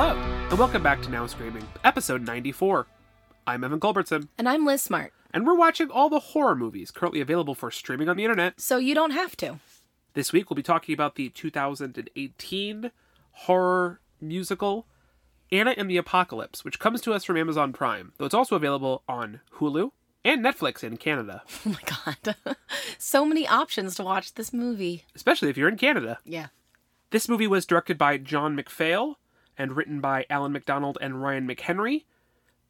Hello, and welcome back to Now Screaming, episode 94. I'm Evan Culbertson, And I'm Liz Smart, and we're watching all the horror movies currently available for streaming on the internet. so you don't have to. This week we'll be talking about the 2018 horror musical Anna and the Apocalypse, which comes to us from Amazon Prime, though it's also available on Hulu and Netflix in Canada, Oh my god. so many options to watch this movie. especially if you're in Canada. Yeah. This movie was directed by John McPhail and written by Alan McDonald and Ryan McHenry,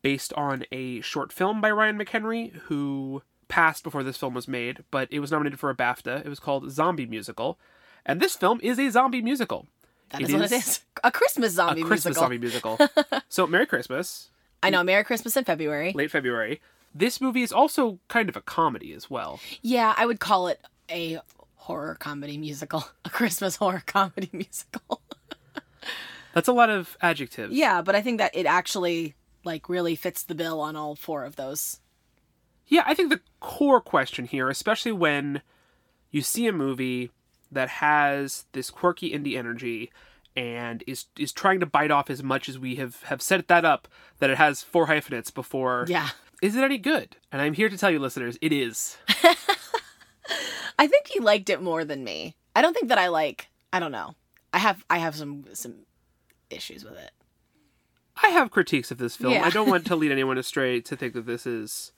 based on a short film by Ryan McHenry, who passed before this film was made, but it was nominated for a BAFTA. It was called Zombie Musical. And this film is a zombie musical. That It is what it is is. A Christmas zombie musical. A Christmas musical. zombie musical. so, Merry Christmas, I know, Merry Christmas in February. late February. This movie is also kind of a comedy as well. Yeah, I would call it a horror comedy musical. A Christmas horror comedy musical. That's a lot of adjectives. yeah, but I think that it actually like really fits the bill on all four of those. Yeah, I think the core question here, especially when you see a movie that has this quirky indie energy and is is trying to bite off as much as we have have set that up that it has four hyphenates before. Yeah. Is it any good? And I'm here to tell you, listeners, it is. I think he liked it more than me. I don't think that I like I don't know. I have I have some some issues with it. I have critiques of this film. Yeah. I don't want to lead anyone astray to think that this is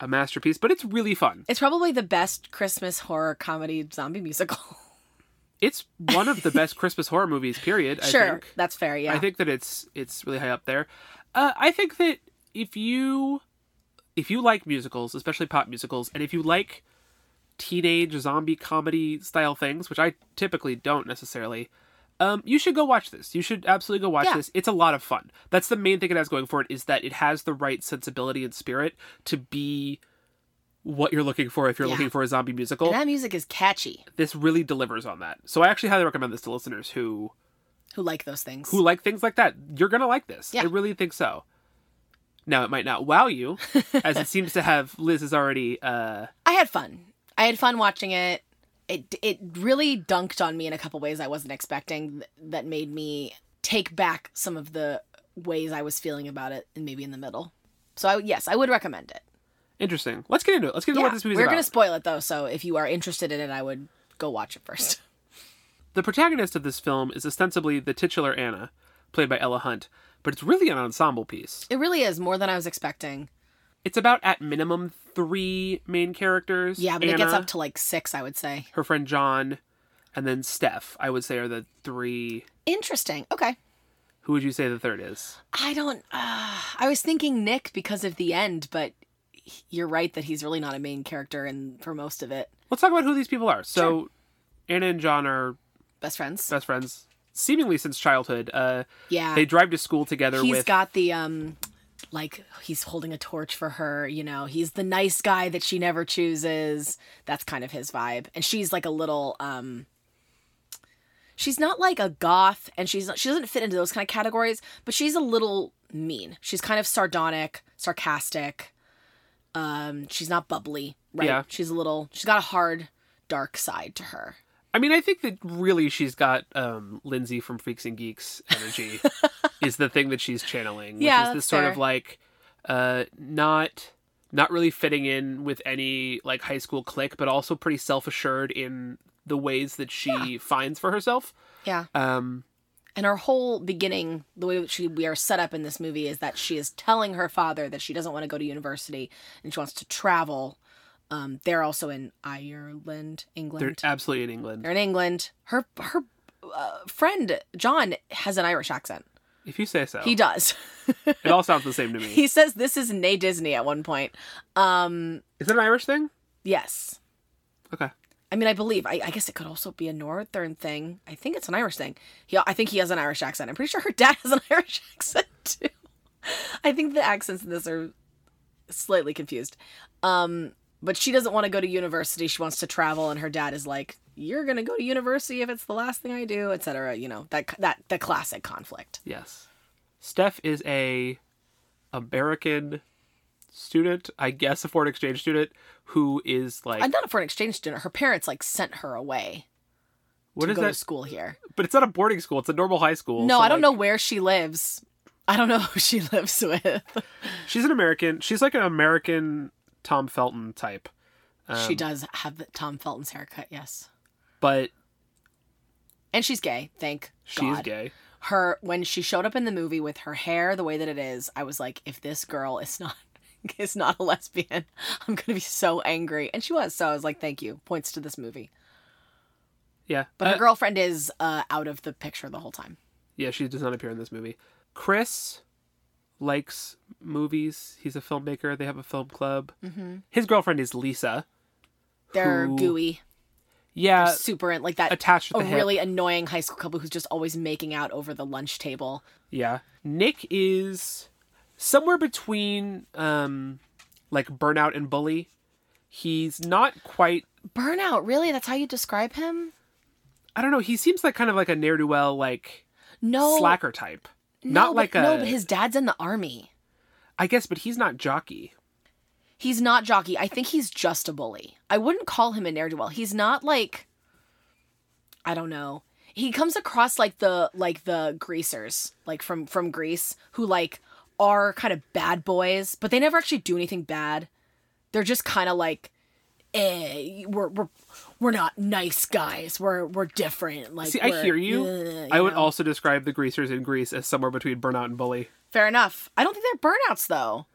a masterpiece, but it's really fun. It's probably the best Christmas horror comedy zombie musical. It's one of the best Christmas horror movies, period. I sure, think. that's fair. Yeah, I think that it's it's really high up there. Uh, I think that if you if you like musicals, especially pop musicals, and if you like teenage zombie comedy style things, which I typically don't necessarily, um, you should go watch this. You should absolutely go watch Yeah. this. It's a lot of fun. That's the main thing it has going for it is that it has the right sensibility and spirit to be what you're looking for if you're Yeah. looking for a zombie musical. and that music is catchy. This really delivers on that. So I actually highly recommend this to listeners who Who like those things? who like things like that, you're gonna like this. Yeah. I really think so. Now it might not wow you, as it seems to have. Liz is already. Uh, I had fun. I had fun watching it. It it really dunked on me in a couple ways I wasn't expecting. th- That made me take back some of the ways I was feeling about it, and maybe in the middle. So I, yes, I would recommend it. interesting. Let's get into it. Let's get into Yeah, what this movie's we're about. gonna spoil it though. So if you are interested in it, I would go watch it first. The protagonist of this film is ostensibly the titular Anna, played by Ella Hunt, but it's really an ensemble piece. It really is more than I was expecting. It's about at minimum three main characters. Yeah, but it gets up to like six, I would say. her friend John, and then Steph. I would say are the three. Interesting. Okay. Who would you say the third is? I don't. Uh, I was thinking Nick because of the end, but you're right that he's really not a main character and for most of it. Let's talk about who these people are. So, Anna and John are Best friends. best friends seemingly since childhood. Uh, Yeah. they drive to school together He's with got the um like he's holding a torch for her, you know. He's the nice guy that she never chooses. That's kind of his vibe. And she's like a little um She's not like a goth and she's she doesn't fit into those kind of categories, but she's a little mean. She's kind of sardonic, sarcastic. Um she's not bubbly, right? Yeah. She's a little she's got a hard dark side to her. I mean, I think that really she's got um, Lindsay from Freaks and Geeks energy is the thing that she's channeling, which Yeah, is this sort fair. of like uh, not not really fitting in with any like high school clique, but also pretty self assured in the ways that she finds for herself. Yeah. Um, And her whole beginning, the way that she we are set up in this movie is that she is telling her father that she doesn't want to go to university and she wants to travel. Um, they're also in Ireland, England. they're absolutely in England. They're in England. Her her uh, friend John has an Irish accent. If you say so, He does. it all sounds the same to me. he says this is Nay Disney at one point. Um, Is it an Irish thing? yes. Okay. I mean, I believe. I, I guess it could also be a northern thing. I think it's an Irish thing. He, I think he has an Irish accent. I'm pretty sure her dad has an Irish accent too. I think the accents in this are slightly confused. Um, but she doesn't want to go to university. She wants to travel, and her dad is like, "You're gonna go to university if it's the last thing I do, etc." You know that that the classic conflict. Yes. Steph is a American student, I guess a foreign exchange student, who is like I'm not a foreign exchange student. Her parents like sent her away. What to is go to that? school here. But it's not a boarding school. It's a normal high school. No, so, I don't like, know where she lives. I don't know who she lives with. She's an American. She's like an American Tom Felton type. she Um, does have the Tom Felton's haircut, yes. But And she's gay, thank she's God. gay. Her when she showed up in the movie with her hair the way that it is, I was like, if this girl is not is not a lesbian, I'm gonna be so angry. And she was, so I was like, thank you. Points to this movie. Yeah. But her Uh, girlfriend is uh, out of the picture the whole time. Yeah, she does not appear in this movie. Chris likes movies. He's a filmmaker. They have a film club. Mm-hmm. His girlfriend is Lisa. They're who- gooey, Yeah, super like that attached to a really annoying high school couple who's just always making out over the lunch table. Yeah. Nick is somewhere between um like burnout and bully. He's not quite Burnout, really? That's how you describe him? I don't know, he seems like kind of like a ne'er do well like No, slacker type. No, not but- like a no. But his dad's in the army. I guess but he's not jockey. He's not jockey. I think he's just a bully. I wouldn't call him a ne'er do well. He's not like I don't know. He comes across like the like the greasers, like from from Grease, who like are kind of bad boys, but they never actually do anything bad. They're just kind of like, eh, we're we're we're not nice guys. We're we're different. Like, See, I we're- hear you. uh, I would know? also describe the greasers in Grease as somewhere between burnout and bully. Fair enough. I don't think they're burnouts though.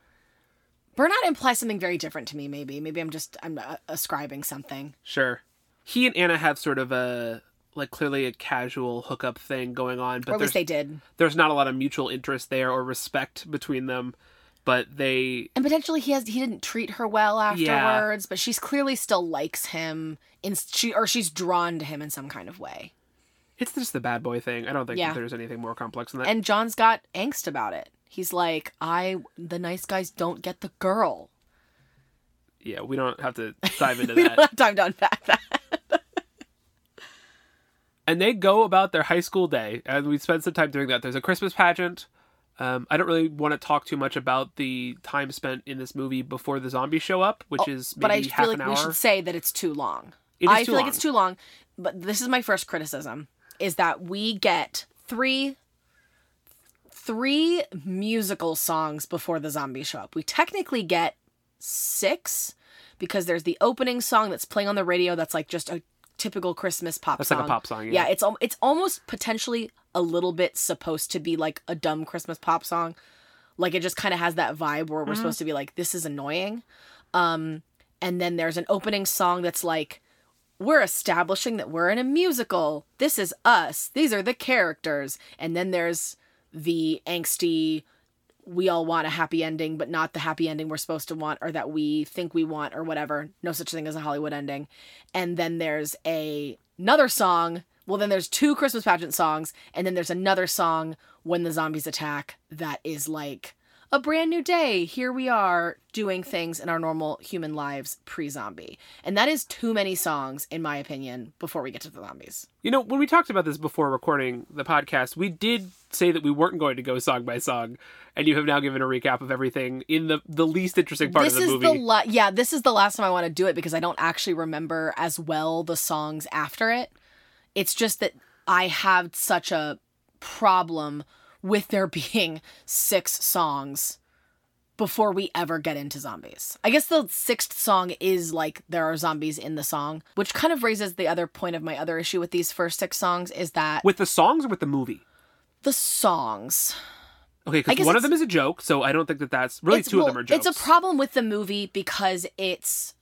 Burnout implies something very different to me. Maybe maybe I'm just I'm uh, ascribing something. Sure. He and Anna have sort of a like clearly a casual hookup thing going on, or but at there's least they did. there's not a lot of mutual interest there or respect between them. But they And potentially he has he didn't treat her well afterwards, but she's clearly still likes him in she or she's drawn to him in some kind of way. it's just the bad boy thing. I don't think Yeah. there's anything more complex than that. And John's got angst about it. He's like, I the nice guys don't get the girl. yeah, we don't have to dive into We that. don't have time to unpack that. and they go about their high school day and we spend some time doing that there's a christmas pageant um, i don't really want to talk too much about the time spent in this movie before the zombies show up which is maybe Oh, but I feel like we should say that it's too long. It is I feel like it's too long. But this is my first criticism: is that we get three three musical songs before the zombies show up. We technically get six because there's the opening song that's playing on the radio. That's like just a typical Christmas pop That's song. like a pop song, yeah. yeah, it's it's almost potentially a little bit supposed to be like a dumb Christmas pop song. Like it just kind of has that vibe where we're supposed to be like, this is annoying. Um, and then there's an opening song that's like, we're establishing that we're in a musical. This is us. These are the characters. And then there's the angsty, we all want a happy ending, but not the happy ending we're supposed to want or that we think we want or whatever. No such thing as a Hollywood ending. And then there's a another song. Well, then there's two Christmas pageant songs, and then there's another song when the zombies attack that is like a brand new day. Here we are doing things in our normal human lives pre-zombie. And that is too many songs in my opinion before we get to the zombies. you know when we talked about this before recording the podcast we did say that we weren't going to go song by song and you have now given a recap of everything in the the least interesting part this of the is movie the la- yeah, this is the last time I want to do it because I don't actually remember as well the songs after it. It's just that I have such a problem with there being six songs before we ever get into zombies. I guess the sixth song is like there are zombies in the song, which kind of raises the other point of my other issue with these first six songs is that with the songs or with the movie the songs okay because one of them is a joke so i don't think that that's really two well, of them are jokes It's a problem with the movie because it's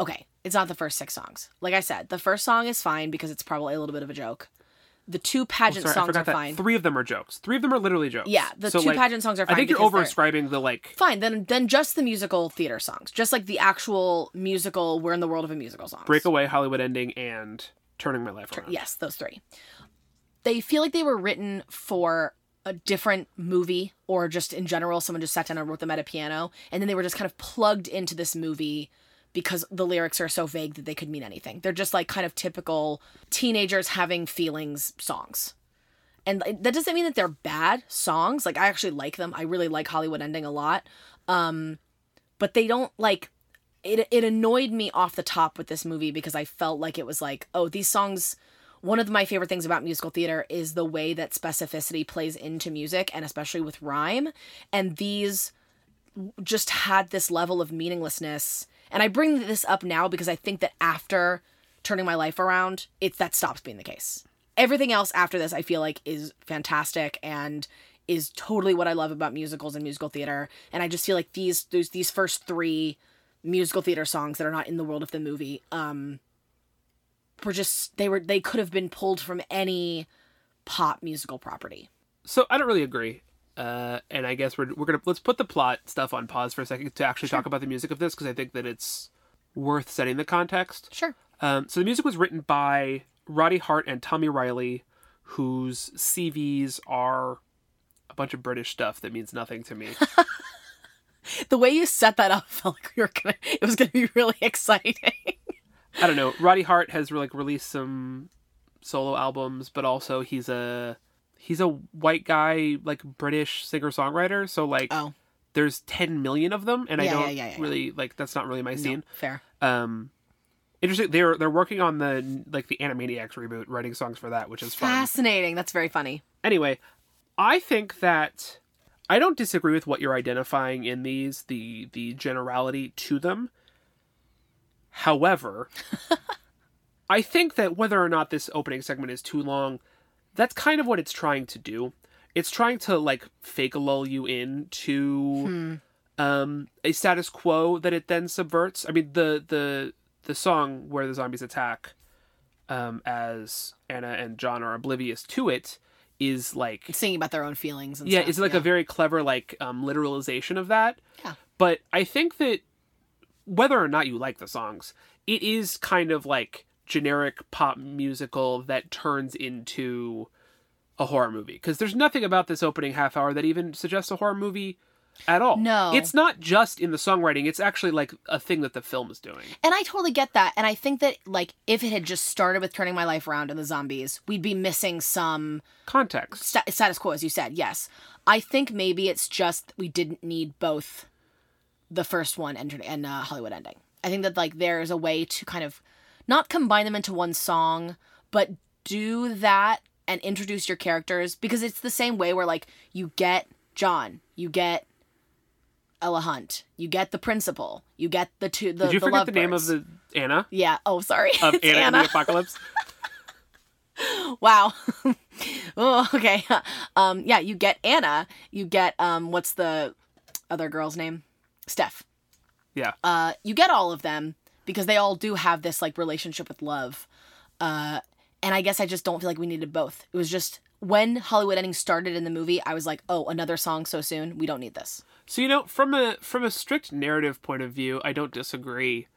okay. It's not the first six songs. Like I said, the first song is fine because it's probably a little bit of a joke. The two oh, pageant Sorry, songs are that. fine. Three of them are jokes. Three of them are literally jokes. Yeah, the So, two like, pageant songs are fine. I think you're because over they're- describing the like. Fine, then then just the musical theater songs, just like the actual musical. We're in the world of a musical songs. Breakaway, Hollywood ending, and turning my life around. Yes, those three. They feel like they were written for a different movie or just in general, someone just sat down and wrote them at a piano. And then they were just kind of plugged into this movie because the lyrics are so vague that they could mean anything. They're just like kind of typical teenagers having feelings songs. And that doesn't mean that they're bad songs. Like I actually like them. I really like Hollywood Ending a lot. Um, but they don't like it it annoyed me off the top with this movie because I felt like it was like, oh, these songs one of my favorite things about musical theater is the way that specificity plays into music and especially with rhyme. And these just had this level of meaninglessness. And I bring this up now because I think that after turning my life around, it's that stops being the case. Everything else after this I feel like is fantastic and is totally what I love about musicals and musical theater. And I just feel like these these these first three musical theater songs that are not in the world of the movie um were just they were they could have been pulled from any pop musical property. So I don't really agree. Uh, and I guess we're we're gonna let's put the plot stuff on pause for a second to actually talk about the music of this because I think that it's worth setting the context. Sure. Um, so the music was written by Roddy Hart and Tommy Reilly, whose CVs are a bunch of British stuff that means nothing to me. The way you set that up felt like we were gonna it was gonna be really exciting. I don't know. Roddy Hart has like released some solo albums, but also he's a he's a white guy, like British singer songwriter. So like, oh, there's 10 million of them, and I Yeah, don't yeah, yeah, really like. That's not really my scene. fair. Um, interesting. They're they're working on the like the Animaniacs reboot, writing songs for that, which is fun. Fascinating. That's very funny. Anyway, I think that I don't disagree with what you're identifying in these the the generality to them. However, I think that whether or not this opening segment is too long, that's kind of what it's trying to do. It's trying to like fake lull you into um, a status quo that it then subverts. I mean, the the the song where the zombies attack, um, as Anna and John are oblivious to it, is like Singing about their own feelings and yeah, stuff. it's like a very clever like um, literalization of that. Yeah. But I think that whether or not you like the songs, it is kind of like generic pop musical that turns into a horror movie because there's nothing about this opening half hour that even suggests a horror movie at all. No. It's not just in the songwriting, it's actually like a thing that the film is doing. And I totally get that. And I think that like if it had just started with turning my life around and the zombies, we'd be missing some Context. sta- status quo, as you said. Yes, I think maybe it's just we didn't need both the first one and and uh, Hollywood ending. I think that like there's a way to kind of not combine them into one song, but do that and introduce your characters because it's the same way where like you get John, you get Ella Hunt, you get the principal, you get the two the Did you the forget the name of the Anna? Yeah. Oh, sorry. Of It's Anna, in the Apocalypse? Wow. oh, okay. Um, yeah, you get Anna. You get um, what's the other girl's name? Steph. Yeah. Uh, you get all of them because they all do have this like relationship with love. Uh, and I guess I just don't feel like we needed both. It was just when Hollywood ending started in the movie, I was like, oh, another song so soon. We don't need this. So you know, from a from a strict narrative point of view, I don't disagree.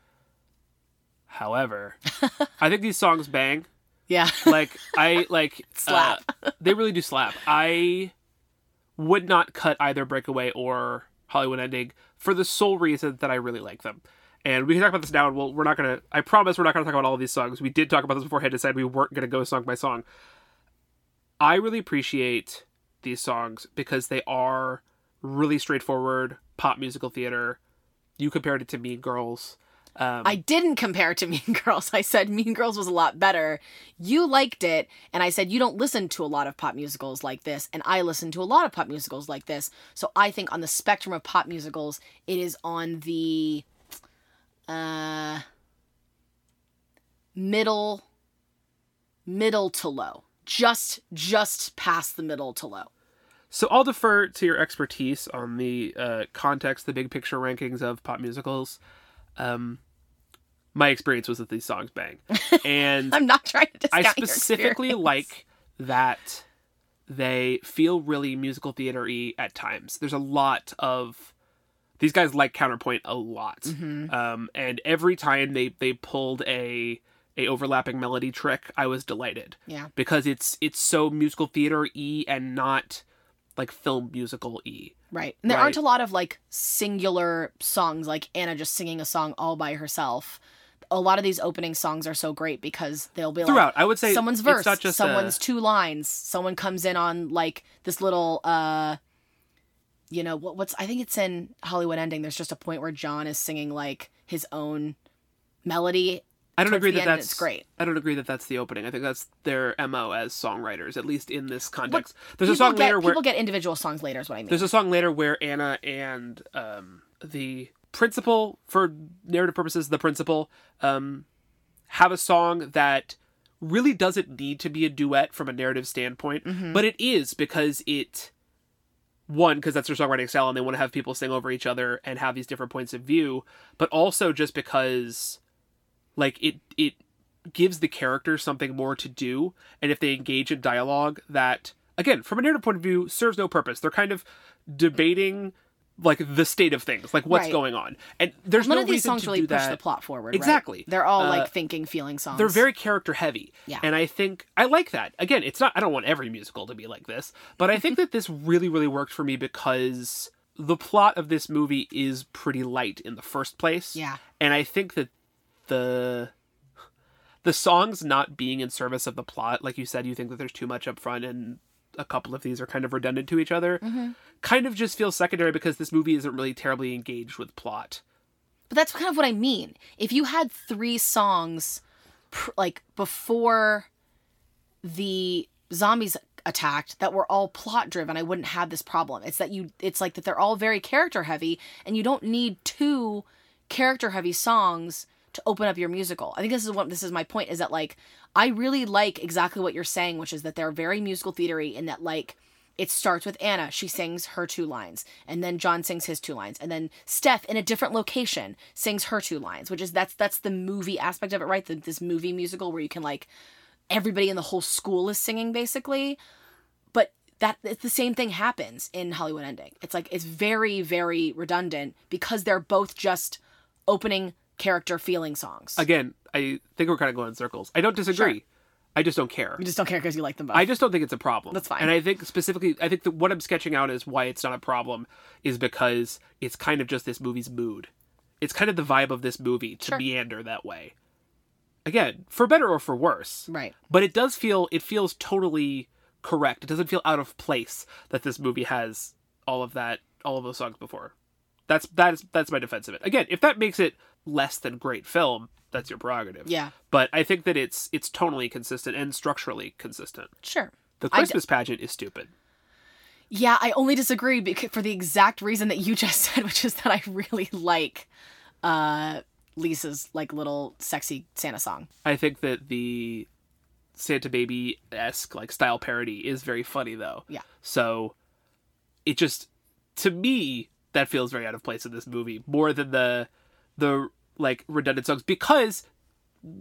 However, I think these songs bang. Yeah. Like I like Slap. uh, they really do slap. I would not cut either Breakaway or Hollywood Ending for the sole reason that I really like them. And we can talk about this now, and we'll, we're not gonna. I promise we're not gonna talk about all of these songs. We did talk about this beforehand. And decided we weren't gonna go song by song. I really appreciate these songs because they are really straightforward pop musical theater. You compared it to Mean Girls. Um, I didn't compare to Mean Girls. I said Mean Girls was a lot better. You liked it, and I said you don't listen to a lot of pop musicals like this, and I listen to a lot of pop musicals like this. So I think on the spectrum of pop musicals, it is on the uh middle middle to low. Just just past the middle to low. So I'll defer to your expertise on the uh, context, the big picture rankings of pop musicals. Um, my experience was that these songs bang, and I'm not trying to I specifically like that they feel really musical theater-y at times. There's a lot of these guys like counterpoint a lot, Mm-hmm. um, and every time they they pulled a a overlapping melody trick, I was delighted Yeah. because it's it's so musical theater y and not like film musical y. Right. And there Right. aren't a lot of like singular songs like Anna just singing a song all by herself. A lot of these opening songs are so great because they'll be Throughout, like I would say someone's verse, just a- someone's two lines, someone comes in on like this little uh you know, what what's I think it's in Hollywood ending there's just a point where John is singing like his own melody I don't agree that that's great. I don't agree that that's the opening. I think that's their mo as songwriters, at least in this context. There's a song get, later where people get individual songs later. Is what I mean. there's a song later where Anna and um, the principal, for narrative purposes, the principal, um, have a song that really doesn't need to be a duet from a narrative standpoint, Mm-hmm. but it is because it one because that's their songwriting style and they want to have people sing over each other and have these different points of view, but also just because like it it gives the characters something more to do and if they engage in dialogue that again from a narrative point of view serves no purpose. They're kind of debating like the state of things like what's Right. going on and there's None no of these reason songs to really do push that the plot forward. right? Exactly. They're all Uh, like thinking, feeling songs. they're very character heavy. Yeah. And I think I like that. Again, it's not I don't want every musical to be like this, but I think that this really really worked for me because the plot of this movie is pretty light in the first place. Yeah. And I think that the the songs not being in service of the plot, like you said, you think that there's too much up front and a couple of these are kind of redundant to each other. Mm-hmm. Kind of just feels secondary because this movie isn't really terribly engaged with plot. But that's kind of what I mean. If you had three songs, pr- like before the zombies attacked, that were all plot driven, I wouldn't have this problem. It's that you, it's like that they're all very character heavy, and you don't need two character heavy songs to open up your musical. I think this is what this is my point. Is that like I really like exactly what you're saying, which is that they're very musical theatery in that like it starts with Anna. She sings her two lines, and then John sings his two lines, and then Steph in a different location sings her two lines, which is that's that's the movie aspect of it, right? The, this movie musical where you can like everybody in the whole school is singing basically, but that it's the same thing happens in Hollywood Ending. It's like it's very very redundant because they're both just opening character feeling songs. Again, I think we're kind of going in circles. I don't disagree. I just don't care. you just don't care because you like them both. I just don't think it's a problem. That's fine. And I think specifically, I think that what I'm sketching out is why it's not a problem is because it's kind of just this movie's mood. It's kind of the vibe of this movie to Sure. meander that way. Again, for better or for worse. right. But it does feel it feels totally correct. It doesn't feel out of place that this movie has all of that all of those songs before. That's that's that's my defense of it. Again, if that makes it less than great film, that's your prerogative. Yeah. But I think that it's it's tonally consistent and structurally consistent. Sure. The I d- Christmas pageant is stupid. Yeah, I only disagree because for the exact reason that you just said, which is that I really like uh Lisa's like little sexy Santa song. I think that the Santa Baby esque like style parody is very funny though. Yeah. So it just to me that feels very out of place in this movie more than the the like redundant songs because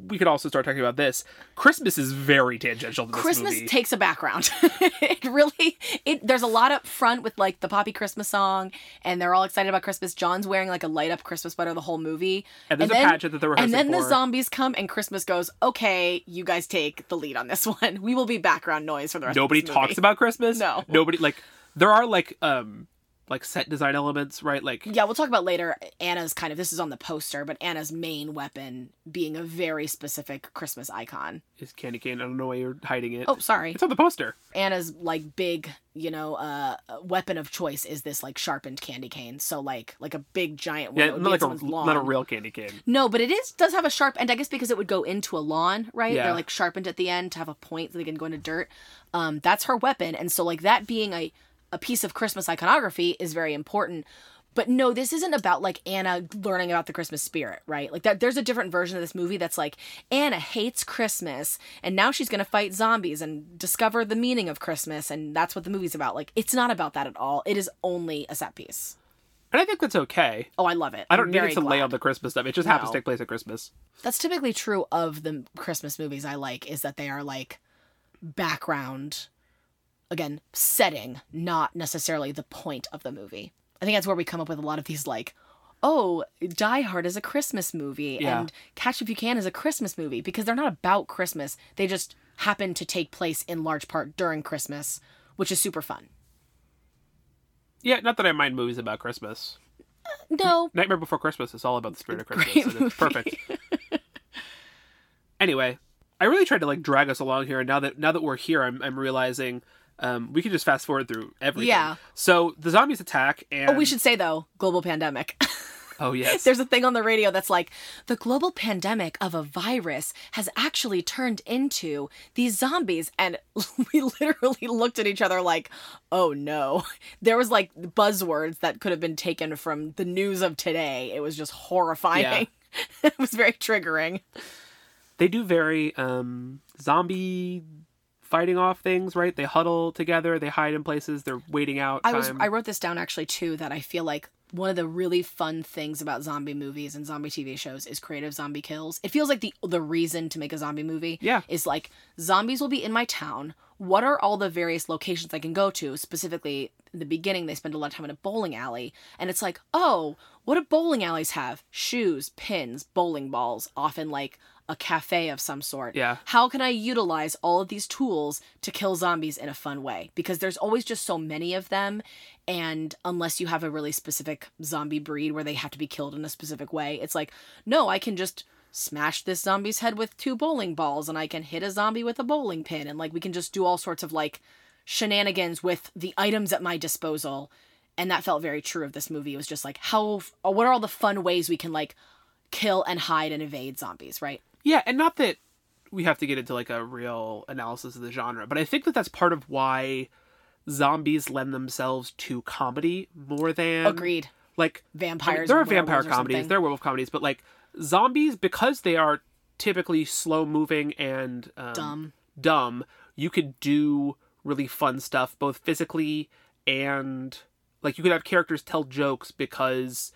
we could also start talking about this. Christmas is very tangential to this Christmas movie. takes a background. it really it there's a lot up front with like the poppy Christmas song and they're all excited about Christmas. John's wearing like a light up Christmas sweater the whole movie. And there's a then- pageant that they're And rehearsing then the zombies come and Christmas goes, "Okay, you guys take the lead on this one. We will be background noise for the rest Nobody talks movie." about Christmas. No. Nobody like there are like um like set design elements, right? Like Yeah, we'll talk about later. Anna's kind of this is on the poster, but Anna's main weapon being a very specific Christmas icon. is candy cane. I don't know why you're hiding it. Oh, sorry. It's on the poster. Anna's like big, you know, uh weapon of choice is this like sharpened candy cane. So like like a big giant one. Yeah, not like a lawn. not a real candy cane. No, but it is does have a sharp end. I guess because it would go into a lawn, right? Yeah. They're like sharpened at the end to have a point so they can go into dirt. Um, that's her weapon, and so like that being a a piece of Christmas iconography is very important. But no, this isn't about like Anna learning about the Christmas spirit, right? Like that there's a different version of this movie that's like Anna hates Christmas and now she's going to fight zombies and discover the meaning of Christmas and that's what the movie's about. Like it's not about that at all. It is only a set piece. And I think that's okay. Oh, I love it. I don't I'm need it to lay on the Christmas stuff. It just happens to take place at Christmas. that's typically true of the Christmas movies I like is that they are like background again setting not necessarily the point of the movie. I think that's where we come up with a lot of these like oh, Die Hard is a Christmas movie Yeah. and Catch If You Can is a Christmas movie because they're not about Christmas. They just happen to take place in large part during Christmas, which is super fun. Yeah, not that I mind movies about Christmas. Uh, no, Nightmare Before Christmas is all about the spirit of Christmas, it's perfect. anyway, I really tried to like drag us along here, and now that now that we're here, I'm I'm realizing um, we can just fast forward through everything. Yeah. So the zombies attack, and oh, we should say though, global pandemic. Oh yes. There's a thing on the radio that's like, the global pandemic of a virus has actually turned into these zombies. And we literally looked at each other like, oh no. There was like buzzwords that could have been taken from the news of today. It was just horrifying. it was very triggering. they do very um zombie fighting off things, right? They huddle together, they hide in places, they're waiting out. I was. I wrote this down actually too that I feel like one of the really fun things about zombie movies and zombie TV shows is creative zombie kills. It feels like the the reason to make a zombie movie Yeah. is like zombies will be in my town. What are all the various locations I can go to? Specifically, in the beginning they spend a lot of time in a bowling alley and it's like, "Oh, what do bowling alleys have? Shoes, pins, bowling balls, often like a cafe of some sort." Yeah. how can I utilize all of these tools to kill zombies in a fun way? Because there's always just so many of them. And unless you have a really specific zombie breed where they have to be killed in a specific way, it's like, no, I can just smash this zombie's head with two bowling balls and I can hit a zombie with a bowling pin. And like, we can just do all sorts of like shenanigans with the items at my disposal. And that felt very true of this movie. It was just like, how, uh, what are all the fun ways we can like kill and hide and evade zombies, right? Yeah, and not that we have to get into like a real analysis of the genre, but I think that that's part of why zombies lend themselves to comedy more than Agreed. Like I mean, Vampires. there are vampire comedies, there are werewolf comedies, but like zombies because they are typically slow moving and um, dumb. dumb, you could do really fun stuff both physically and like you could have characters tell jokes because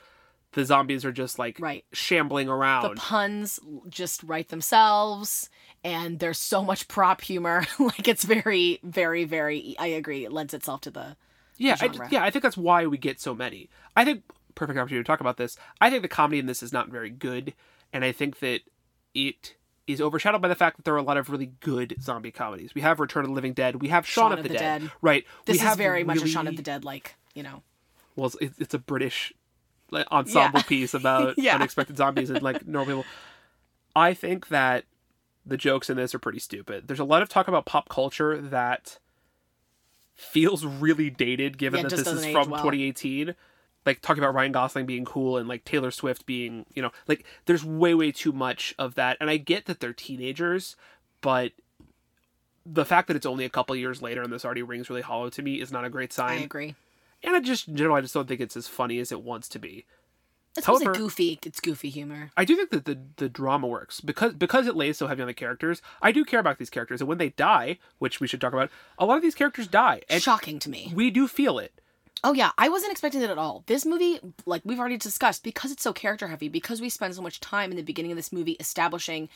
the zombies are just like Right. shambling around. The puns just write themselves, and there's so much prop humor. like it's very, very, very. I agree. It lends itself to the. yeah, I, genre. yeah, I think that's why we get so many. I think perfect opportunity to talk about this. I think the comedy in this is not very good, and I think that it is overshadowed by the fact that there are a lot of really good zombie comedies. We have Return of the Living Dead. We have Shaun, of, the, Dead. Right. This we is have very much a really- Shaun of the Dead, like you know. well, it's, it's a British ensemble Yeah. piece about Yeah. unexpected zombies and like normal people. I think that the jokes in this are pretty stupid. There's a lot of talk about pop culture that feels really dated, given Yeah, that this is from well. 2018. Like talking about Ryan Gosling being cool and like Taylor Swift being, you know, like there's way way too much of that. And I get that they're teenagers, but the fact that it's only a couple years later and this already rings really hollow to me is not a great sign. I agree. And I just in general, I just don't think it's as funny as it wants to be. It's However- goofy. It's goofy humor. I do think that the the drama works because because it lays so heavy on the characters. I do care about these characters, and when they die, which we should talk about, a lot of these characters die, and Shocking to me. we do feel it. Oh yeah, I wasn't expecting it at all. This movie, like we've already discussed, because it's so character heavy, because we spend so much time in the beginning of this movie establishing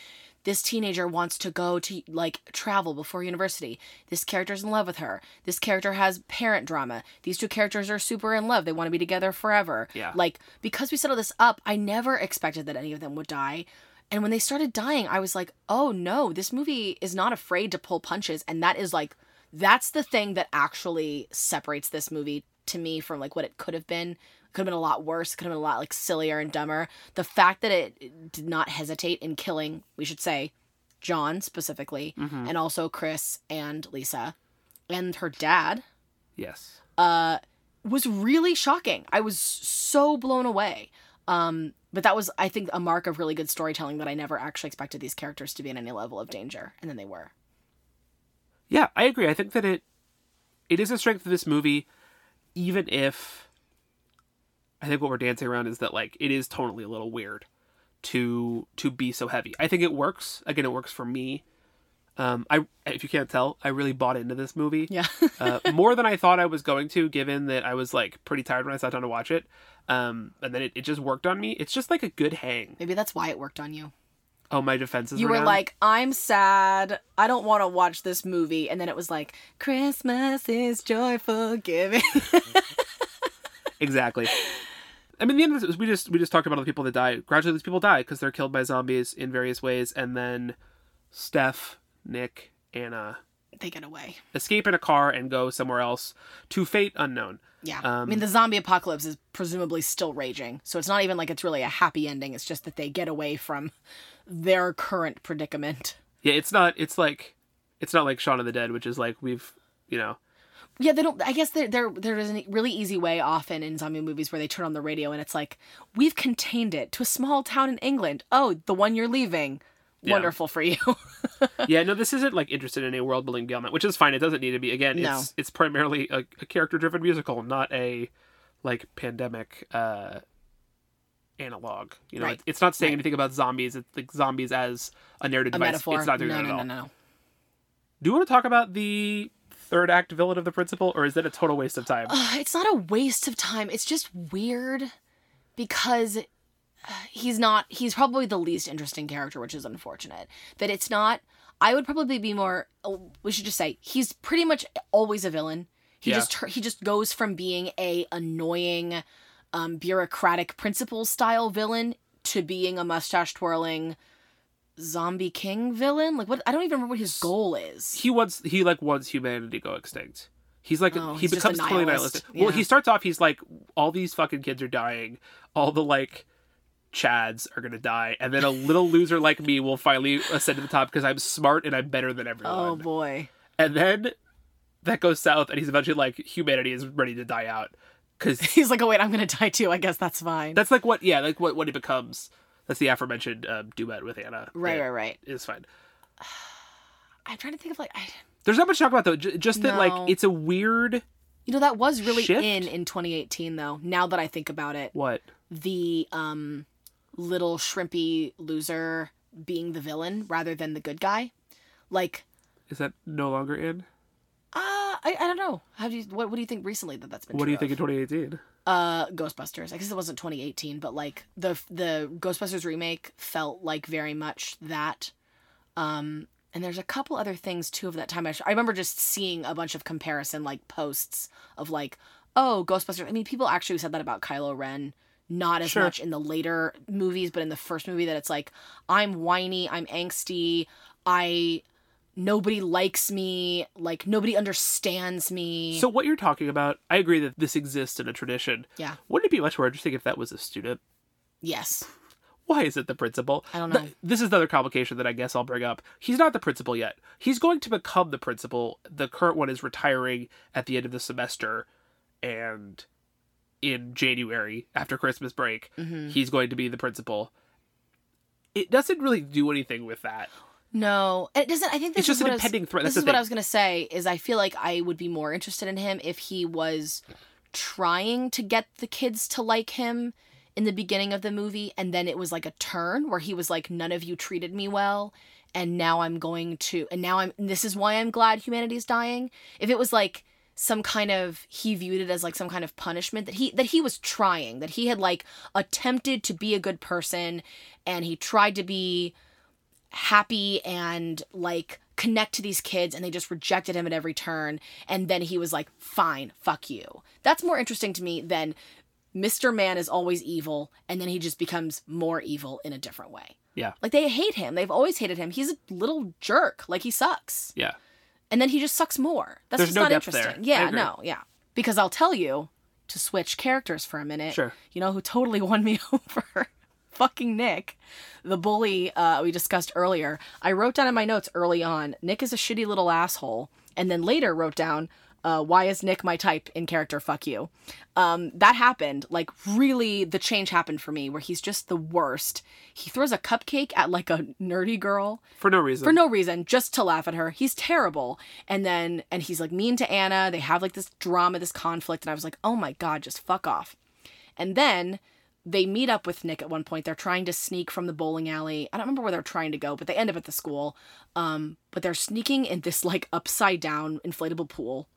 this teenager wants to go to like travel before university. This character's in love with her. This character has parent drama. These two characters are super in love. They want to be together forever. Yeah. Like because we set all this up, I never expected that any of them would die. And when they started dying, I was like, "Oh no, this movie is not afraid to pull punches." And that is like that's the thing that actually separates this movie to me from like what it could have been. It could have been a lot worse. It could have been a lot like sillier and dumber. The fact that it did not hesitate in killing, we should say, John specifically, and also Chris and Lisa and her dad Yes. uh was really shocking. I was so blown away. Um but that was I think a mark of really good storytelling that I never actually expected these characters to be in any level of danger and then they were. Yeah, I agree. I think that it it is a strength of this movie, even if I think what we're dancing around is that like it is totally a little weird to to be so heavy. I think it works. Again, it works for me. Um, I if you can't tell, I really bought into this movie. Yeah. uh, more than I thought I was going to, given that I was like pretty tired when I sat down to watch it. Um, and then it, it just worked on me. It's just like a good hang. Maybe that's why it worked on you. Oh, my defenses. You were were like, I'm sad. I don't want to watch this movie. And then it was like, Christmas is joyful giving. exactly. I mean, the end of this, we just we just talked about all the people that die. Gradually, these people die because they're killed by zombies in various ways, and then Steph, Nick, Anna they get away. escape in a car and go somewhere else to fate unknown. Yeah. Um, I mean, the zombie apocalypse is presumably still raging. So it's not even like it's really a happy ending. It's just that they get away from their current predicament. Yeah, it's not. It's like it's not like Shaun of the Dead, which is like we've you know Yeah, they don't. I guess there there there is a really easy way often in zombie movies where they turn on the radio and it's like, we've contained it to a small town in England. Oh, the one you're leaving. Yeah. Wonderful for you. yeah, no, this isn't like interested in a world building that, which is fine. It doesn't need to be. Again, No. it's it's primarily a, a character driven musical, not a like pandemic uh analog. You know, Right. it- it's not saying Right. anything about zombies. It's like zombies as a narrative a device. metaphor. It's not doing no, that no, at no, all. no, no. Do you want to talk about the third act villain of the principal, or is that a total waste of time? Uh, it's not a waste of time. It's just weird because uh, he's not. He's probably the least interesting character, which is unfortunate. That it's not. I would probably be more. oh, We should just say he's pretty much always a villain. He Yeah. just he just goes from being a annoying, um, bureaucratic principal style villain to being a mustache twirling zombie king villain. Like what? I don't even remember what his goal is. he wants he like wants humanity to go extinct. He's like Oh, he he's becomes totally nihilist. nihilistic. Well, he starts off he's like all these fucking kids are dying, all the like chads are gonna die, and then a little loser like me will finally ascend to the top because I'm smart and I'm better than everyone. Oh boy. And then that goes south, and he's eventually like humanity is ready to die out because He's like, oh wait, I'm gonna die too. I guess that's fine. that's like what yeah like what what he becomes. That's the aforementioned um, duet with Anna. right, right, right. Is fine. I'm trying to think of like, I, There's not much to talk about though. j- Just that No. like it's a weird you know, that was really Shift? in in 2018 though. Now that I think about it, what the um little shrimpy loser being the villain rather than the good guy, like, is that no longer in? I, I don't know. How do you what what do you think recently that that's been? What do true you think of? in 2018? Uh, Ghostbusters. I guess it wasn't 2018, but like the the Ghostbusters remake felt like very much that. Um, and there's a couple other things too of that time. I, I remember just seeing a bunch of comparison like posts of like, oh, Ghostbusters. I mean, people actually said that about Kylo Ren. Not as Sure. much in the later movies, but in the first movie, that it's like I'm whiny, I'm angsty, I nobody likes me, like nobody understands me. So what you're talking about, I agree that this exists in a tradition. yeah, Wouldn't it be much more interesting if that was a student? yes, Why is it the principal? I don't know. this is another complication that I guess I'll bring up. He's not the principal yet. He's going to become the principal. The current one is retiring at the end of the semester, and in January after Christmas break, Mm-hmm. he's going to be the principal. It doesn't really do anything with that. No, it doesn't. I think this It's just is an what I was- impending threat. This is the what I was gonna say. Is I feel like I would be more interested in him if he was trying to get the kids to like him in the beginning of the movie, and then it was like a turn where he was like, "None of you treated me well." And now I'm going to, and now I'm, and this is why I'm glad humanity's dying. If it was like some kind of, he viewed it as like some kind of punishment that he, that he was trying, that he had like attempted to be a good person and he tried to be, happy and like connect to these kids and they just rejected him at every turn and then he was like fine fuck you. That's more interesting to me than mr man is always evil and then he just becomes more evil in a different way. Yeah. like they hate him. They've always hated him. He's a little jerk. Like he sucks. Yeah. and then he just sucks more. That's There's just no not interesting. there. Yeah no yeah. Because i'll tell you to switch characters for a minute Sure. you know who totally won me over fucking nick the bully uh, we discussed earlier i wrote down in my notes early on nick is a shitty little asshole and then later wrote down uh, why is nick my type in character? Fuck you. Um, that happened like really the change happened for me where he's just the worst. He throws a cupcake at like a nerdy girl. For no reason. for no reason just to laugh at her. He's terrible. And then and he's like mean to anna. They have like this drama this conflict and i was like oh my god just fuck off. And then they meet up with nick at one point. They're trying to sneak from the bowling alley. I don't remember where they're trying to go but they end up at the school. Um, but they're sneaking in this like upside down inflatable pool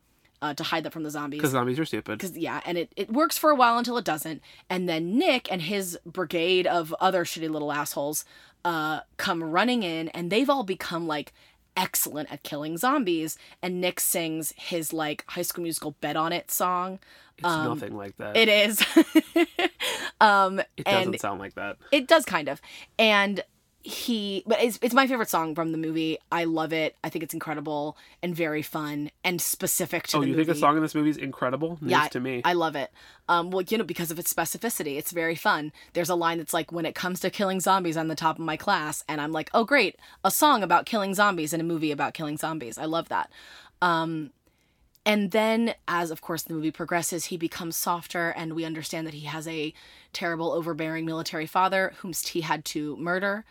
uh, to hide them from the zombies. Because zombies are stupid. because yeah and it, it works for a while until it doesn't. And then nick and his brigade of other shitty little assholes uh, come running in and they've all become like excellent at killing zombies. And nick sings his like high school musical bet on it song It's nothing like that. it is um It doesn't sound like that. it does kind of and he but it's, it's my favorite song from the movie i love it i think it's incredible and very fun and specific to Oh, you movie think the song in this movie is incredible? News yeah, to me. I love it. Um, well, you know, because of its specificity, it's very fun. There's a line that's like, "When it comes to killing zombies, I'm the top of my class," and I'm like, "Oh, great! A song about killing zombies in a movie about killing zombies. I love that." Um, and then, as of course the movie progresses, he becomes softer, and we understand that he has a terrible, overbearing military father whom he had to murder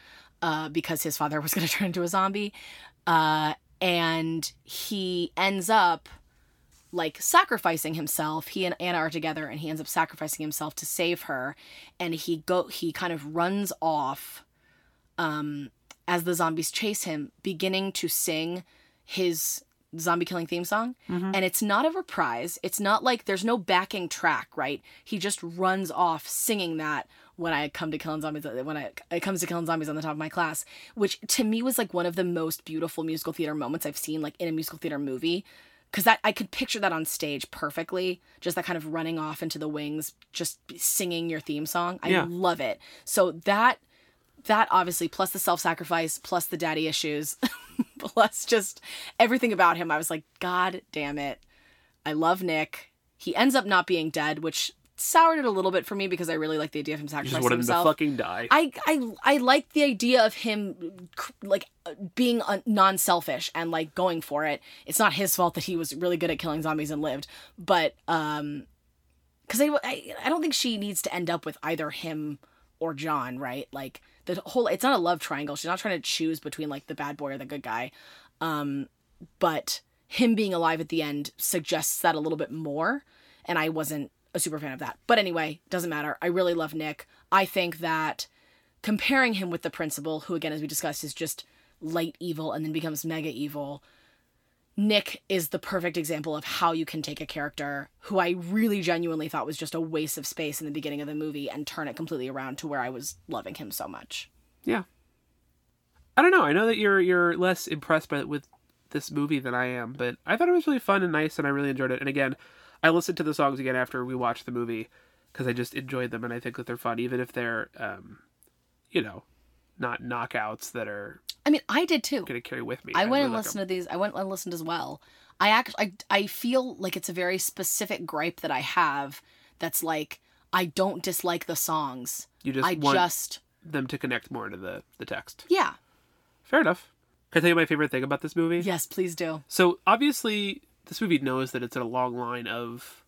uh, because his father was going to turn into a zombie. Uh, and he ends up like sacrificing himself. He and Anna are together, and he ends up sacrificing himself to save her. And he go he kind of runs off um, as the zombies chase him, beginning to sing his zombie killing theme song. Mhm. and it's not a reprise. It's not like there's no backing track right? He just runs off singing that when i come to killing zombies when I, it comes to killing zombies on the top of my class which to me was like one of the most beautiful musical theater moments i've seen like in a musical theater movie. Because that i could picture that on stage perfectly just that kind of running off into the wings just singing your theme song. I Yeah. love it. So that that obviously plus the self-sacrifice plus the daddy issues plus just everything about him i was like god damn it i love nick he ends up not being dead which soured it a little bit for me because i really like the idea of him You just sacrificing wanted him to himself fucking die. I I I like the idea of him like being non-selfish and like going for it. It's not his fault that he was really good at killing zombies and lived, but um cuz I, I I don't think she needs to end up with either him or John, right? Like the whole it's not a love triangle. She's not trying to choose between like the bad boy or the good guy. Um but him being alive at the end suggests that a little bit more and I wasn't a super fan of that. But anyway, doesn't matter. I really love Nick. I think that comparing him with the principal, who again as we discussed is just light evil and then becomes mega evil, Nick is the perfect example of how you can take a character who I really genuinely thought was just a waste of space in the beginning of the movie and turn it completely around to where I was loving him so much. Yeah. I don't know. I know that you're you're less impressed by with this movie than I am, but I thought it was really fun and nice, and I really enjoyed it. And again, I listened to the songs again after we watched the movie because I just enjoyed them, and I think that they're fun, even if they're, um, you know, not knockouts that are I mean, I did too. gonna carry with me. I went and listened to these. I went and listened as well. I act. I I feel like it's a very specific gripe that I have. That's like I don't dislike the songs. You just I want just them to connect more to the the text. yeah. Fair enough. Can I tell you my favorite thing about this movie? Yes, please do. So obviously, this movie knows that it's in a long line of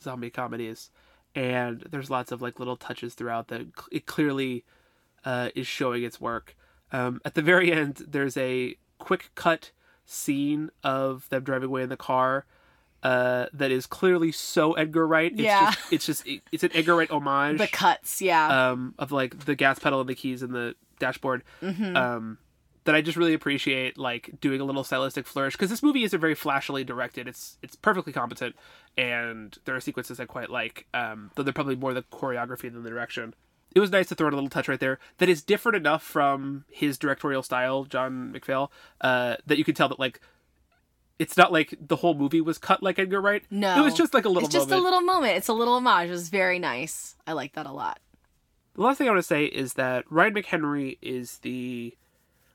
zombie comedies, and there's lots of like little touches throughout that it clearly uh, is showing its work. Um, at the very end, there's a quick cut scene of them driving away in the car. Uh, that is clearly so Edgar Wright. It's Yeah. just, it's just it- it's an Edgar Wright homage The cuts, yeah. um, of like the gas pedal and the keys and the dashboard. Mm-hmm. Um, that I just really appreciate, like doing a little stylistic flourish because this movie isn't very flashily directed. It's it's perfectly competent, and there are sequences I quite like. Um, though they're probably more the choreography than the direction. It was nice to throw in a little touch right there that is different enough from his directorial style, John McPhail, uh, that you could tell that like it's not like the whole movie was cut like Edgar Wright. no, it was just like a little. It's just moment. a little moment. It's a little homage. It was very nice. I like that a lot. The last thing I want to say is that Ryan McHenry is the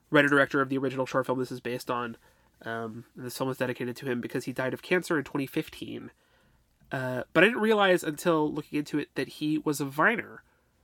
writer director of the original short film this is based on. Um, and this film is dedicated to him because he died of cancer in 2015. Uh, but I didn't realize until looking into it that he was a Viner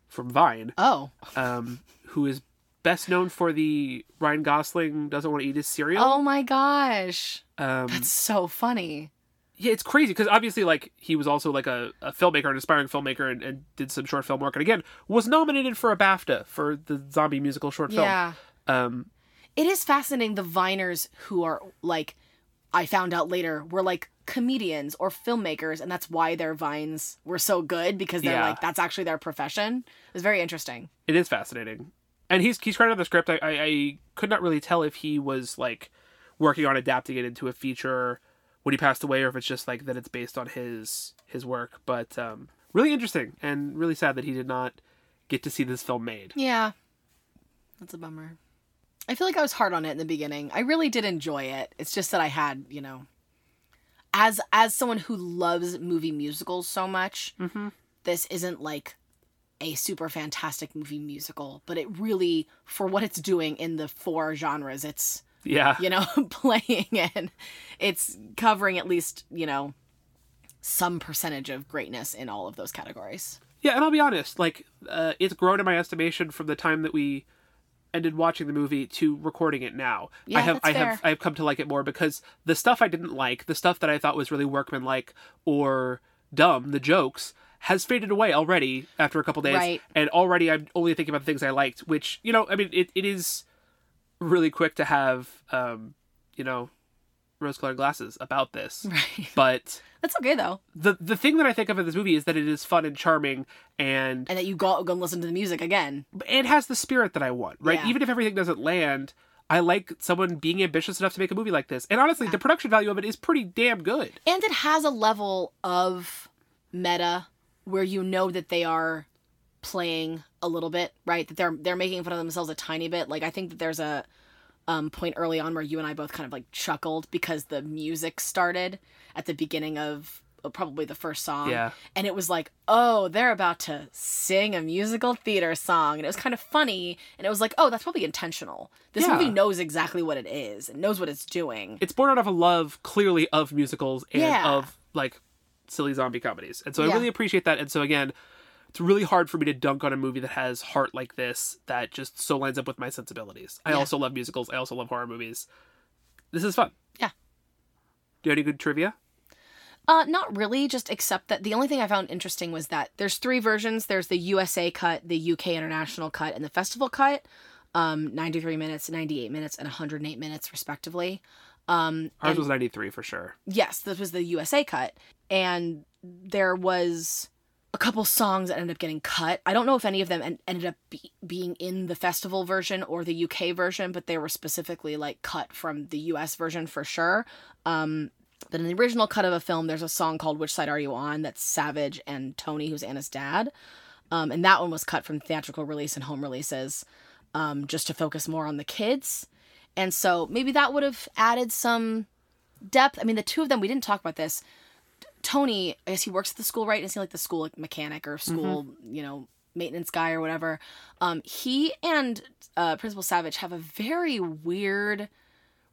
from Vine, Oh, um, who is best known for the Ryan Gosling doesn't want to eat his cereal. oh my gosh, um, that's so funny. yeah, it's crazy because obviously, like, he was also like a, a filmmaker, an aspiring filmmaker, and, and did some short film work. And again, was nominated for a BAFTA for the zombie musical short film. Yeah, Um, it is fascinating. The Viners who are like, I found out later, were like comedians or filmmakers, and that's why their vines were so good because they're Yeah. like that's actually their profession. It's very interesting. it is fascinating, and he's he's credited the script. I, I I could not really tell if he was like working on adapting it into a feature when he passed away, or if it's just like that it's based on his his work. But um, really interesting and really sad that he did not get to see this film made. Yeah, that's a bummer. I feel like I was hard on it in the beginning. I really did enjoy it. It's just that I had, you know, as as someone who loves movie musicals so much, Mm-hmm. this isn't like a super fantastic movie musical, but it really, for what it's doing in the four genres, it's Yeah, you know playing and it's covering at least you know some percentage of greatness in all of those categories. Yeah, and I'll be honest, like uh, it's grown in my estimation from the time that we ended watching the movie to recording it now. Yeah, I have I have. I've come to like it more because the stuff I didn't like, the stuff that I thought was really workmanlike or dumb, the jokes has faded away already after a couple days Right. and already I'm only thinking about the things I liked, which, you know, I mean it, it is really quick to have um, you know, rose colored glasses about this. Right. But That's okay though. the the thing that I think of in this movie is that it is fun and charming and And that you go go and listen to the music again. it has the spirit that I want, right? Yeah. Even if everything doesn't land, I like someone being ambitious enough to make a movie like this. And honestly, the production value of it is pretty damn good. And it has a level of meta where you know that they are playing a little bit, right? That they're they're making fun of themselves a tiny bit. Like I think that there's a um, point early on where you and I both kind of like chuckled because the music started at the beginning of uh, probably the first song. Yeah. And it was like, oh, they're about to sing a musical theater song. And it was kind of funny. And it was like, oh, that's probably intentional. This Yeah. movie knows exactly what it is and knows what it's doing. It's born out of a love, clearly, of musicals and Yeah. of like silly zombie comedies. And so I really appreciate that. And so again, it's really hard for me to dunk on a movie that has heart like this that just so lines up with my sensibilities. I Yeah. also love musicals. I also love horror movies. This is fun. Yeah. Do you have any good trivia? Uh, not really, just except that the only thing I found interesting was that there's three versions. There's the USA cut, the UK international cut, and the festival cut. Um, 93 minutes, 98 minutes, and 108 minutes, respectively. Um, Ours and- was 93 for sure. yes, this was the USA cut, and there was a couple songs that ended up getting cut. I don't know if any of them en- ended up be- being in the festival version or the UK version, but they were specifically like cut from the US version for sure. Um, but in the original cut of a film, there's a song called "Which Side Are You On?" that's Savage and Tony, who's Anna's dad, um, and that one was cut from theatrical release and home releases, um, just to focus more on the kids. And so maybe that would have added some depth. I mean, the two of them, we didn't talk about this. Tony, I guess he works at the school, right? Is he like the school like, mechanic or school, you know, maintenance guy or whatever? Um, he and uh, Principal Savage have a very weird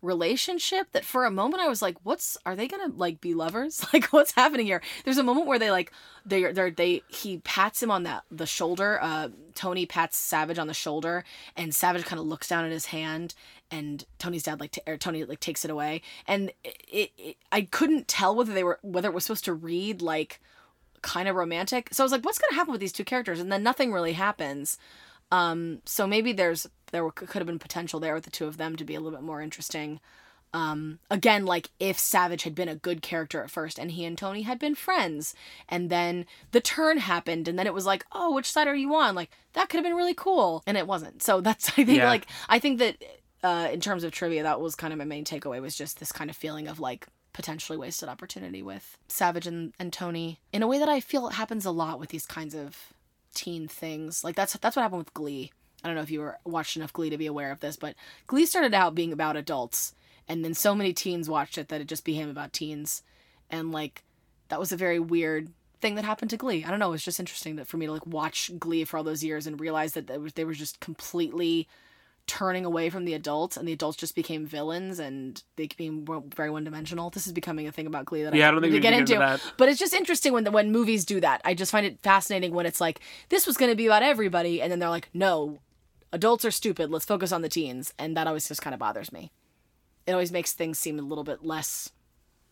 relationship that for a moment I was like, what's are they gonna like be lovers? Like what's happening here? There's a moment where they like they they they he pats him on that the shoulder. Uh, Tony pats Savage on the shoulder, and Savage kind of looks down at his hand, and Tony's dad like t- or Tony like takes it away, and it, it I couldn't tell whether they were whether it was supposed to read like kind of romantic. So I was like, what's gonna happen with these two characters? And then nothing really happens. Um, so maybe there's there were, could have been potential there with the two of them to be a little bit more interesting. Um, again, like if Savage had been a good character at first and he and Tony had been friends, and then the turn happened, and then it was like, oh, which side are you on? Like that could have been really cool, and it wasn't. So that's I think Yeah. like I think that uh, in terms of trivia, that was kind of my main takeaway was just this kind of feeling of like potentially wasted opportunity with Savage and, and Tony in a way that I feel happens a lot with these kinds of teen things. Like that's that's what happened with Glee. I don't know if you were watched enough Glee to be aware of this, but Glee started out being about adults, and then so many teens watched it that it just became about teens, and like that was a very weird thing that happened to Glee. I don't know. It was just interesting that for me to like watch Glee for all those years and realize that they, was, they were just completely turning away from the adults, and the adults just became villains, and they became very one dimensional. This is becoming a thing about Glee that Yeah, I I don't think we to get into. into. But it's just interesting when the, when movies do that. I just find it fascinating when it's like this was going to be about everybody, and then they're like, no, adults are stupid. Let's focus on the teens, and that always just kind of bothers me. It always makes things seem a little bit less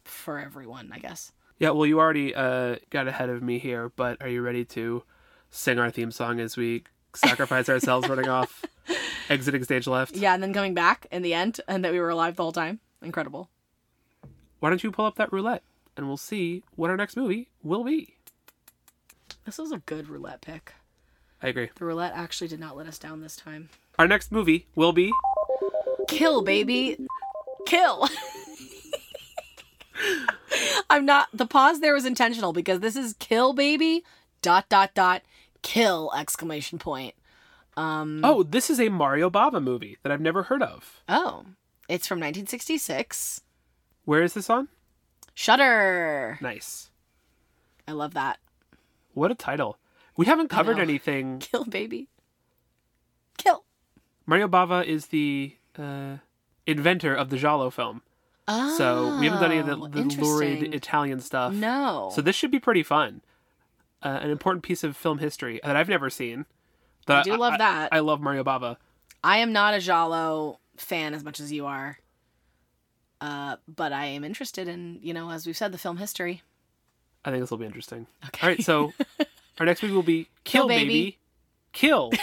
for everyone, I guess. Yeah, well, you already uh, got ahead of me here, but are you ready to sing our theme song as we sacrifice ourselves running off, exiting stage left? Yeah, and then coming back in the end, and that we were alive the whole time. Incredible. Why don't you pull up that roulette and we'll see what our next movie will be? This was a good roulette pick. I agree. The roulette actually did not let us down this time. Our next movie will be Kill, baby. Kill. I'm not the pause there was intentional because this is kill baby dot dot dot kill exclamation point. Um Oh, this is a Mario Bava movie that I've never heard of. oh. It's from 1966. Where is this on? Shudder. Nice. I love that. What a title. We haven't covered anything. Kill baby. Kill. Mario Bava is the uh, inventor of the Giallo film. Oh. So we haven't done any of the, the lurid. Italian stuff. No. So this should be pretty fun. Uh, an important piece of film history that I've never seen. That I do love that. I love Mario Bava. I am not a Giallo fan as much as you are. Uh, but I am interested in, you know, as we've said, the film history. I think this will be interesting. Okay. All right, so our next movie will be Kill, Kill Baby. Baby. Kill.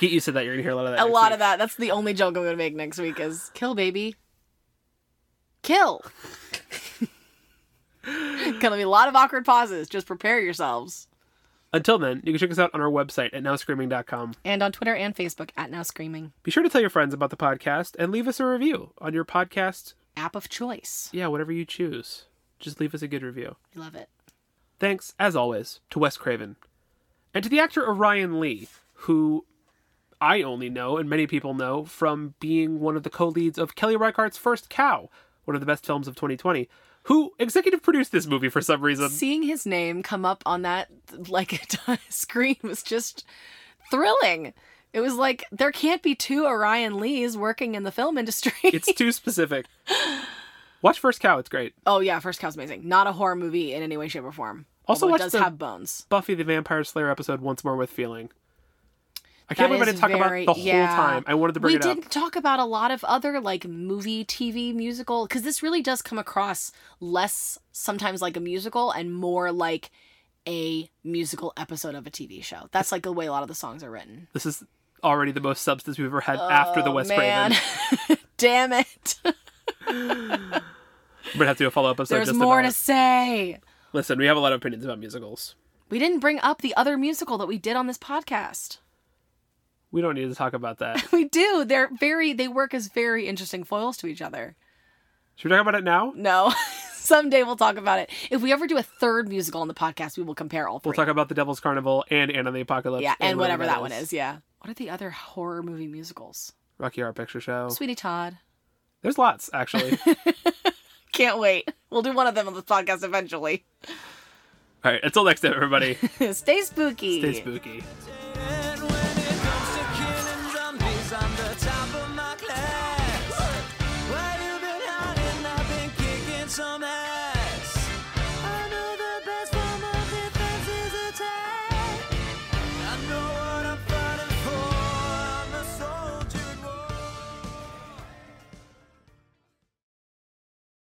Get used to that. You're gonna hear a lot of that. a lot week. of that. That's the only joke I'm gonna make next week is kill baby. Kill. Gonna be a lot of awkward pauses. Just prepare yourselves. Until then, you can check us out on our website at nowscreaming.com. And on Twitter and Facebook at Now Screaming. Be sure to tell your friends about the podcast and leave us a review on your podcast. App of choice. Yeah, whatever you choose. Just leave us a good review. We love it. Thanks, as always, to Wes Craven. And to the actor Orion Lee, who I only know, and many people know, from being one of the co leads of Kelly Reichardt's First Cow, one of the best films of 2020, who executive produced this movie for some reason. Seeing his name come up on that like screen was just thrilling. It was like there can't be two Orion Lees working in the film industry. It's too specific. Watch First Cow, it's great. oh yeah, First Cow's amazing. Not a horror movie in any way, shape, or form. Also Although watch it does the- have bones. Buffy the Vampire Slayer episode once more with feeling. I can't That believe I didn't talk very- about the yeah. whole time. I wanted to bring we it up. We didn't talk about a lot of other like movie, TV, musical because this really does come across less sometimes like a musical and more like a musical episode of a TV show. That's like the way a lot of the songs are written. This is already the most substance we've ever had after the oh, West man. Craven. Damn it! We're gonna have to do a follow up episode. There's just more to say. Listen, we have a lot of opinions about musicals. We didn't bring up the other musical that we did on this podcast. We don't need to talk about that. We do. They're very. They work as very interesting foils to each other. Should we talk about it now? No. Someday we'll talk about it. If we ever do a third musical on the podcast, we will compare all three. We'll talk about the Devil's Carnival and Anna the Apocalypse. yeah, and whatever that one is. Yeah. What are the other horror movie musicals? Rocky Horror Picture Show. Sweeney Todd. There's lots actually. Can't wait. We'll do one of them on the podcast eventually. All right, until next time, everybody. Stay spooky. Stay spooky.